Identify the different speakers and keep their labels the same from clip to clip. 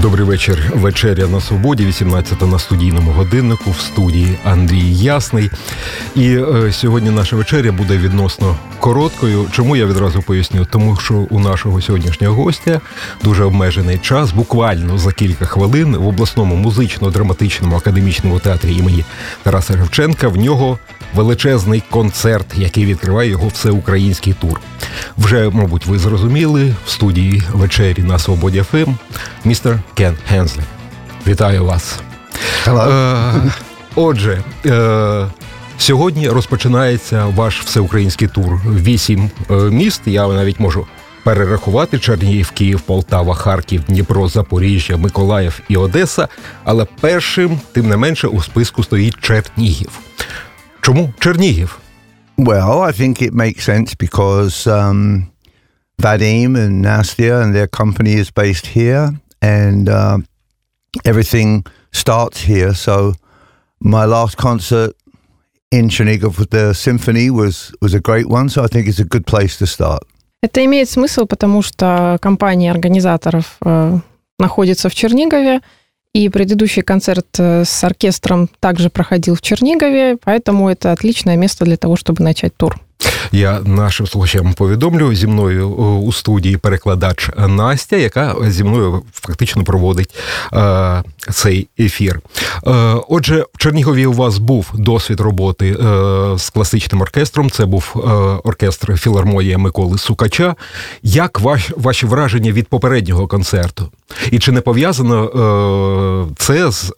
Speaker 1: Добрий вечір. Вечеря на свободі, 18 на студійному годиннику в студії Андрій Ясний. І е, сьогодні наша вечеря буде відносно короткою. Чому я відразу поясню? Тому що у нашого сьогоднішнього гостя дуже обмежений час, буквально за кілька хвилин в обласному музично-драматичному академічному театрі імені Тараса Шевченка в нього величезний концерт, який відкриває його всеукраїнський тур. Вже, мабуть, ви зрозуміли в студії вечері на свободі ФМ містер Кен Хензлі. Вітаю вас. Е, Отже, е, сьогодні розпочинається ваш всеукраїнський тур. Вісім е, міст. Я навіть можу перерахувати: Чернігів, Київ, Полтава, Харків, Дніпро, Запоріжжя, Миколаїв і Одеса. Але першим, тим не менше, у списку стоїть Чернігів. Чому Чернігів?
Speaker 2: Well, I think it makes sense because um, Vadim and Nastia and their company is based here, and uh, everything starts here. So, my last concert in Chernihiv with the symphony was was a great one. So, I think it's a good place to start.
Speaker 3: Это имеет смысл, потому что компания организаторов э, находится в Чернигове, И предыдущий концерт э, с оркестром также проходил в Чернигове, поэтому это отличное место для того, чтобы начать тур.
Speaker 1: Я нашим слухачам повідомлю зі мною у студії перекладач Настя, яка зі мною фактично проводить е, цей ефір. Е, отже, в Чернігові у вас був досвід роботи е, з класичним оркестром. Це був оркестр філармонія Миколи Сукача. Як ваш, ваші враження від попереднього концерту? І чи не пов'язано це з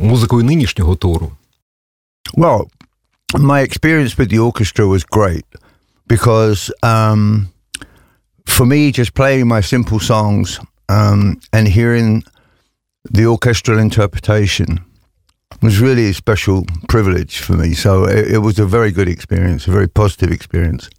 Speaker 1: музикою нинішнього туру?
Speaker 2: Well, my experience with the orchestra was great because um, for me, just playing my simple songs um, and hearing the orchestral interpretation was really a special privilege for me. So it, it was a very good experience, a very positive experience.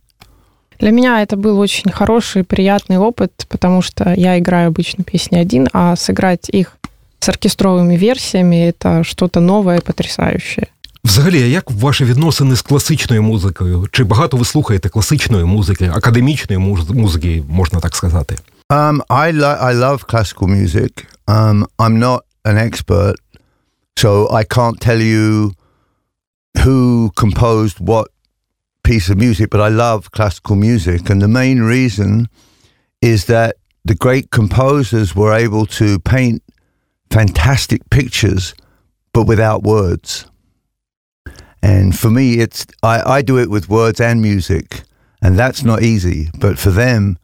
Speaker 3: Для меня это был очень хороший, приятный опыт, потому что я играю обычно песни один, а сыграть их с оркестровыми версиями это что-то новое и потрясающее.
Speaker 1: Взагалі, як ваші відносини з класичною музикою? Чи багато ви слухаєте класичної музики, академічної музики, можна так сказати?
Speaker 2: Um, I, lo- I love classical music. Um, I'm not an expert, so I can't tell you who composed what piece of music, but I love classical music. And the main reason is that the great composers were able to paint fantastic pictures, but without words. And for me, it's I, I do it with words and music, and that's not easy. But for them,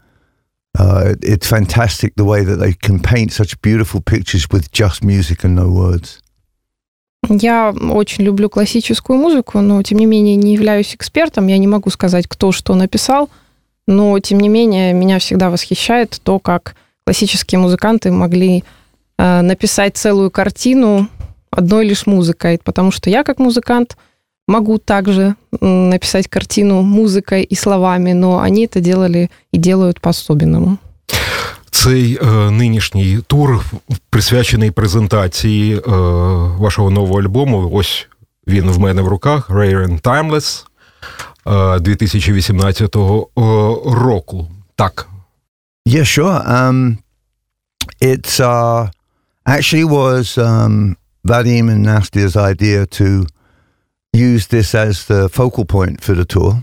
Speaker 2: uh, it's fantastic the way that they can paint such beautiful pictures with just music and no words.
Speaker 3: Я очень люблю классическую музыку, но тем не менее не являюсь экспертом. Я не могу сказать, кто что написал, но тем не менее меня всегда восхищает то, как классические музыканты могли э, написать целую картину одной лишь музыкой, потому что я как музыкант – могу также написать картину музыкой и словами, но они это делали и делают по-особенному.
Speaker 1: Цей е, нинішній тур присвячений презентації е, вашого нового альбому. Ось він в мене в руках Rare and Timeless е, 2018 року. Так.
Speaker 2: Yeah, sure. Um, it's uh, actually was um, Vadim and Nastia's idea to use this as the focal point for the tour.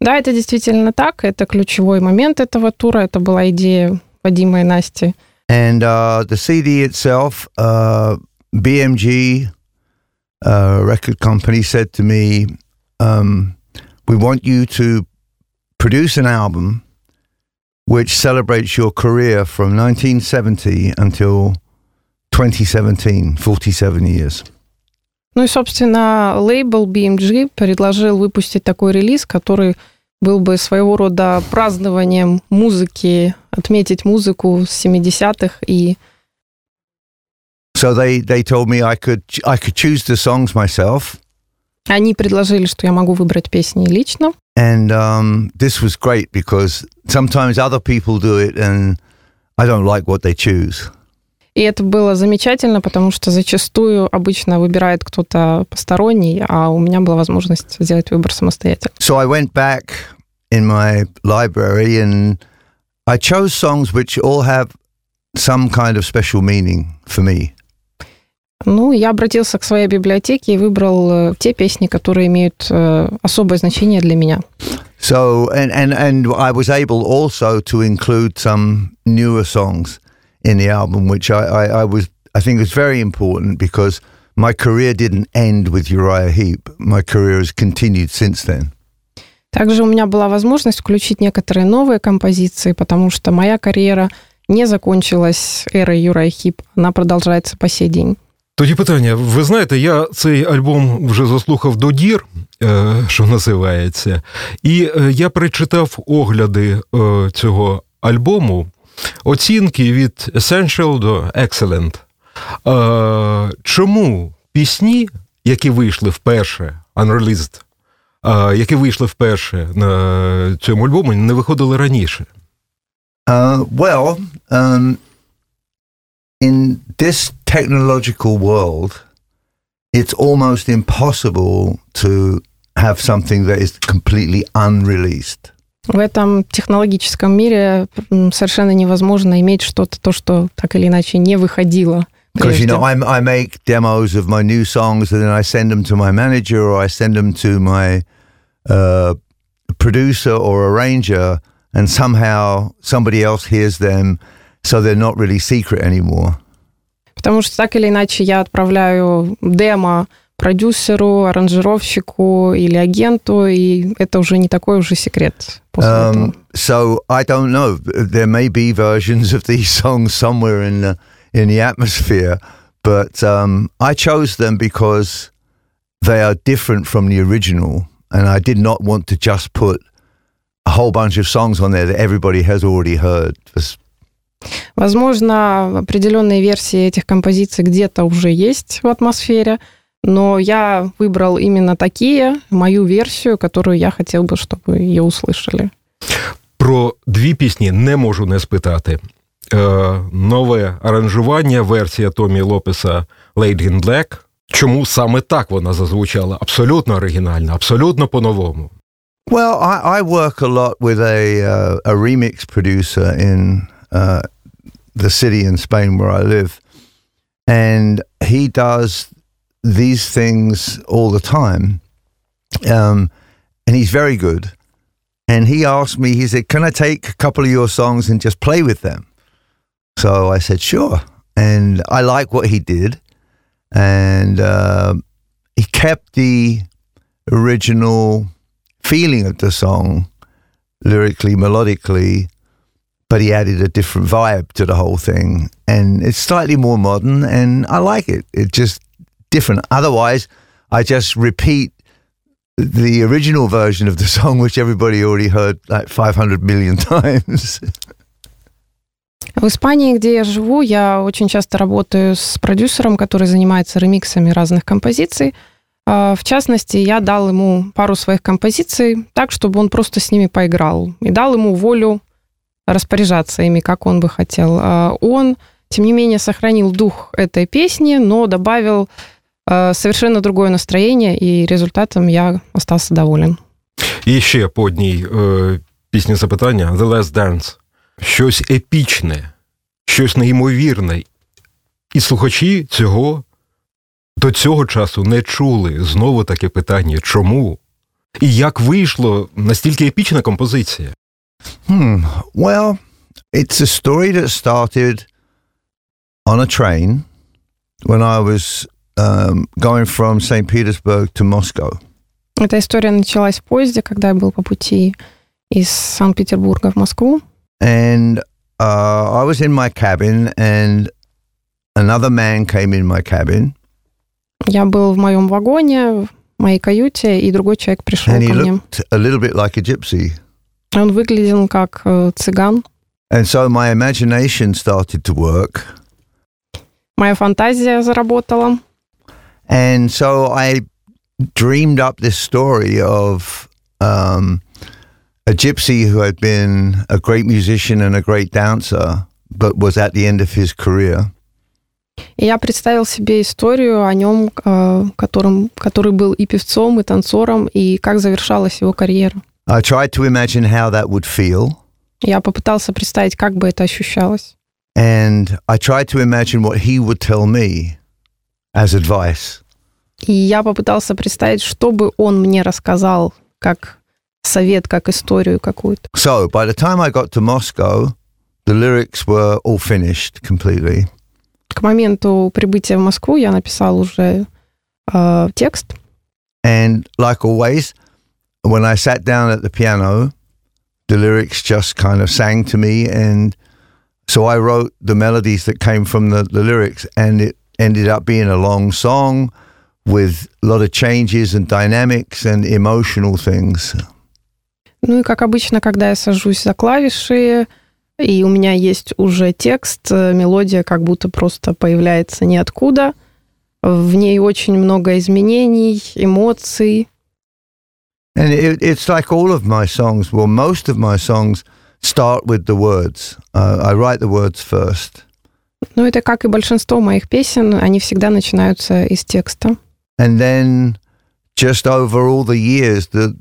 Speaker 3: Да, это действительно так. Это ключевой момент этого тура. Это была идея Вадима и Насти.
Speaker 2: And uh, the CD itself, uh, BMG uh, record company said to me, um, "We want you to produce an album which celebrates your career from 1970 until 2017, 47 years."
Speaker 3: Ну и, собственно, лейбл BMG предложил выпустить такой релиз, который был бы своего рода празднованием музыки, отметить музыку с 70-х и
Speaker 2: So they, they told me I could I could choose the songs myself.
Speaker 3: Они предложили, что я могу выбрать песни лично.
Speaker 2: And um, this was great because sometimes other people do it and I don't like what they choose.
Speaker 3: И это было замечательно, потому что зачастую обычно выбирает кто-то посторонний, а у меня была возможность сделать выбор самостоятельно.
Speaker 2: So I went back in my library and I chose songs which all have some kind of special meaning for me.
Speaker 3: Ну, я обратился к своей библиотеке и выбрал те песни, которые имеют особое значение для меня.
Speaker 2: So, and, and, and I was able also to include some newer songs in the album, which I, I, I was I think was very important because my career didn't end with Uriah Heep. My career has continued since then.
Speaker 3: Также у меня была возможность включить некоторые новые композиции, потому что моя карьера не закончилась ерою Юрая Хіп, вона продовжується по сей день.
Speaker 1: Тоді питання: ви знаєте, я цей альбом вже заслухав до дір, що називається, і я прочитав огляди цього альбому Оцінки від Essential до Excellent. Е, Чому пісні, які вийшли вперше, Unreleased, е, які вийшли вперше на цьому альбомі, не виходили раніше?
Speaker 2: Uh, well, um, in this technological world, it's almost impossible to have something that is completely unreleased.
Speaker 3: В этом технологическом мире совершенно невозможно иметь что-то, то, что так или иначе не выходило.
Speaker 2: Because, you know, I, I make demos of my new songs and then I send them to my manager or I send them to my uh, producer or arranger and somehow somebody else hears them, so they're not really secret anymore.
Speaker 3: Потому что так или иначе я отправляю демо продюсеру, аранжировщику или агенту, и это уже не такой уже секрет.
Speaker 2: Um, so I don't know. There may be versions of these songs somewhere in the in the atmosphere, but um, I chose them because they are different from the original, and I did not want to just put a whole bunch of songs on there that everybody has already heard.
Speaker 3: Возможно, определенные версии этих композиций где-то уже есть в атмосфере, но я выбрал именно такие, мою версію, которую я хотів би, щоб її услышали.
Speaker 1: Про дві пісні не можу не спитати. Е, Нове аранжування, версія Томі Лопеса «Lady in Black». Чому саме так вона зазвучала? Абсолютно оригінально, абсолютно по-новому.
Speaker 2: Well, I, I work a lot with a, uh, a remix producer in uh, the city in Spain where I live. And he does these things all the time. Um, and he's very good. And he asked me, he said, Can I take a couple of your songs and just play with them? So I said, Sure. And I like what he did. And uh, he kept the original feeling of the song, lyrically, melodically, but he added a different vibe to the whole thing. And it's slightly more modern, and I like it. It just different. Otherwise, I just repeat the original version of the song, which everybody already heard like 500 million times.
Speaker 3: В Испании, где я живу, я очень часто работаю с продюсером, который занимается ремиксами разных композиций. В частности, я дал ему пару своих композиций так, чтобы он просто с ними поиграл. И дал ему волю распоряжаться ими, как он бы хотел. Он, тем не менее, сохранил дух этой песни, но добавил совершенно другое настроение, і результатом я остався доволен.
Speaker 1: І ще по одній е, пісні запитання The Last Dance. Щось епічне, щось неймовірне. І слухачі цього до цього часу не чули знову таке питання, чому? І як вийшло настільки епічна композиція?
Speaker 2: Hmm. Well, it's a story that started on a train when I was um, going from St. Petersburg to Moscow.
Speaker 3: Эта история началась в поезде, когда я был по пути из Санкт-Петербурга в Москву.
Speaker 2: And uh, I was in my cabin, and another man came in my cabin.
Speaker 3: Я был в моем вагоне, в моей каюте, и другой человек пришел
Speaker 2: and
Speaker 3: ко
Speaker 2: he
Speaker 3: мне.
Speaker 2: looked a little bit like a gypsy.
Speaker 3: Он выглядел как э, цыган.
Speaker 2: And so my imagination started to work.
Speaker 3: Моя фантазия заработала.
Speaker 2: And so I dreamed up this story of um, a gypsy who had been a great musician and a great dancer, but was at the end of his career.
Speaker 3: И я представил себе историю о нем, э, которым, который был и певцом, и танцором, и как завершалась его карьера.
Speaker 2: I tried to imagine how that would feel.
Speaker 3: Я попытался представить, как бы это ощущалось.
Speaker 2: And I tried to imagine what he would tell me as advice.
Speaker 3: И я попытался представить, что бы он мне рассказал, как совет, как историю какую-то.
Speaker 2: So, by the time I got to Moscow, the lyrics were all finished completely.
Speaker 3: К моменту прибытия в Москву я написал уже э, текст.
Speaker 2: And like always, when I sat down at the piano, the lyrics just kind of sang to me. And so I wrote the melodies that came from the, the lyrics, and it ended up being a long song with a lot of changes and dynamics and emotional things.
Speaker 3: Ну и как обычно, когда я сажусь за клавиши, и у меня есть уже текст, мелодия как будто просто появляется ниоткуда. В ней очень много изменений, эмоций.
Speaker 2: And it, it's like all of my songs, well, most of my songs start with the words. Uh, I write the words first.
Speaker 3: Ну, это как и большинство моих песен, они всегда начинаются из текста.
Speaker 2: And then just over all the years, the,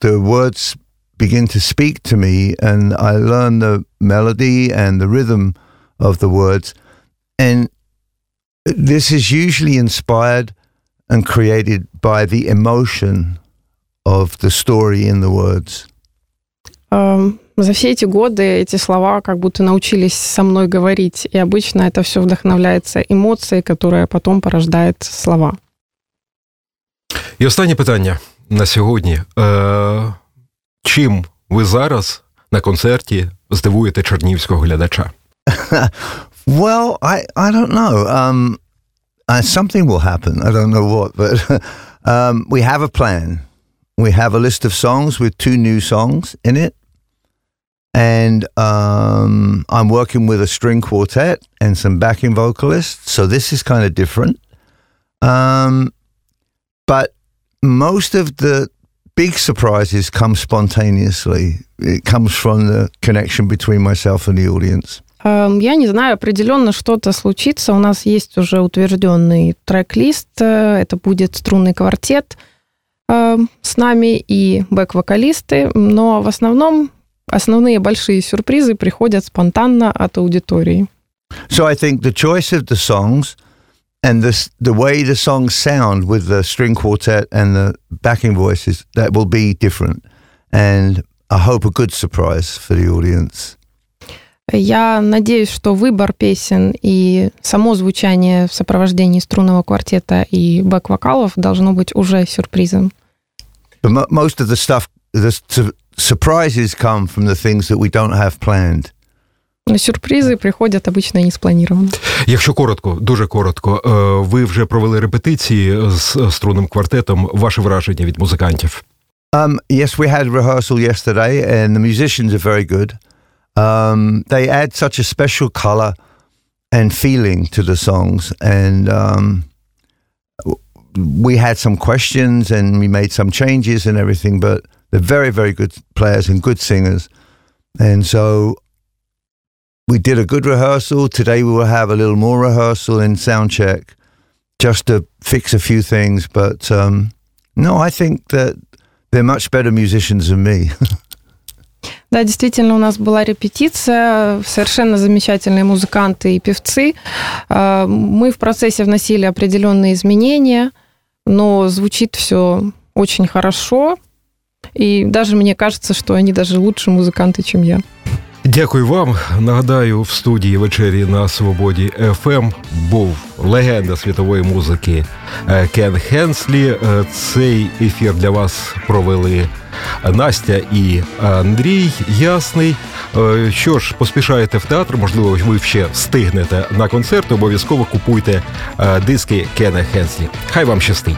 Speaker 2: the words begin to speak to me, and I learn the melody and the rhythm of the words. And this is usually inspired and created by the emotion of the story in the words.
Speaker 3: Um, за все эти годы эти слова как будто научились со мной говорить, и обычно это все вдохновляется эмоцией, которая потом порождает слова.
Speaker 1: І останнє питання на сьогодні. Е, Чим ви зараз на концерті здивуєте чернівського глядача?
Speaker 2: well, I, I don't know. Um, uh, something will happen. I don't know what, but um, we have a plan. We have a list of songs with two new songs in it. And um, I'm working with a string quartet and some backing vocalists. So this is kind of different. Um, but most of the big surprises come spontaneously. It comes from the connection between myself and the audience.
Speaker 3: Я не знаю, определенно что-то случится. У нас есть уже утвержденный трек-лист. Это будет струнный квартет с нами и бэк-вокалисты. Но в основном основные большие сюрпризы приходят спонтанно от аудитории.
Speaker 2: So I think the choice of the songs – and the the way the songs sound with the string quartet and the backing voices that will be different, and I hope a good surprise for the audience.
Speaker 3: Я надеюсь, что выбор песен и само звучание в сопровождении струнного квартета и бэк-вокалов должно быть уже сюрпризом.
Speaker 2: But most of the stuff, the surprises come from the things that we don't have planned.
Speaker 3: Сюрпризи приходять обично не спланировано.
Speaker 1: Якщо коротко, дуже коротко, ви вже провели репетиції з струнним квартетом. Ваше враження від музикантів?
Speaker 2: Um, yes, we had rehearsal yesterday, and the musicians are very good. Um, they add such a special color and feeling to the songs, and um, we had some questions and we made some changes and everything. But they're very, very good players and good singers, and so we did a good rehearsal. Today we will have a little more rehearsal and sound check just to fix a few things. But um, no, I think that they're much better musicians than me.
Speaker 3: Да, действительно, у нас была репетиция, совершенно замечательные музыканты и певцы. Мы в процессе вносили определенные изменения, но звучит все очень хорошо. И даже мне кажется, что они даже лучше музыканты, чем я.
Speaker 1: Дякую вам. Нагадаю, в студії вечері на Свободі ФМ був легенда світової музики е, Кен Хенслі. Е, цей ефір для вас провели Настя і Андрій Ясний. Е, що ж, поспішаєте в театр, можливо, ви ще встигнете на концерт. Обов'язково купуйте диски Кена Хенслі. Хай вам щастить.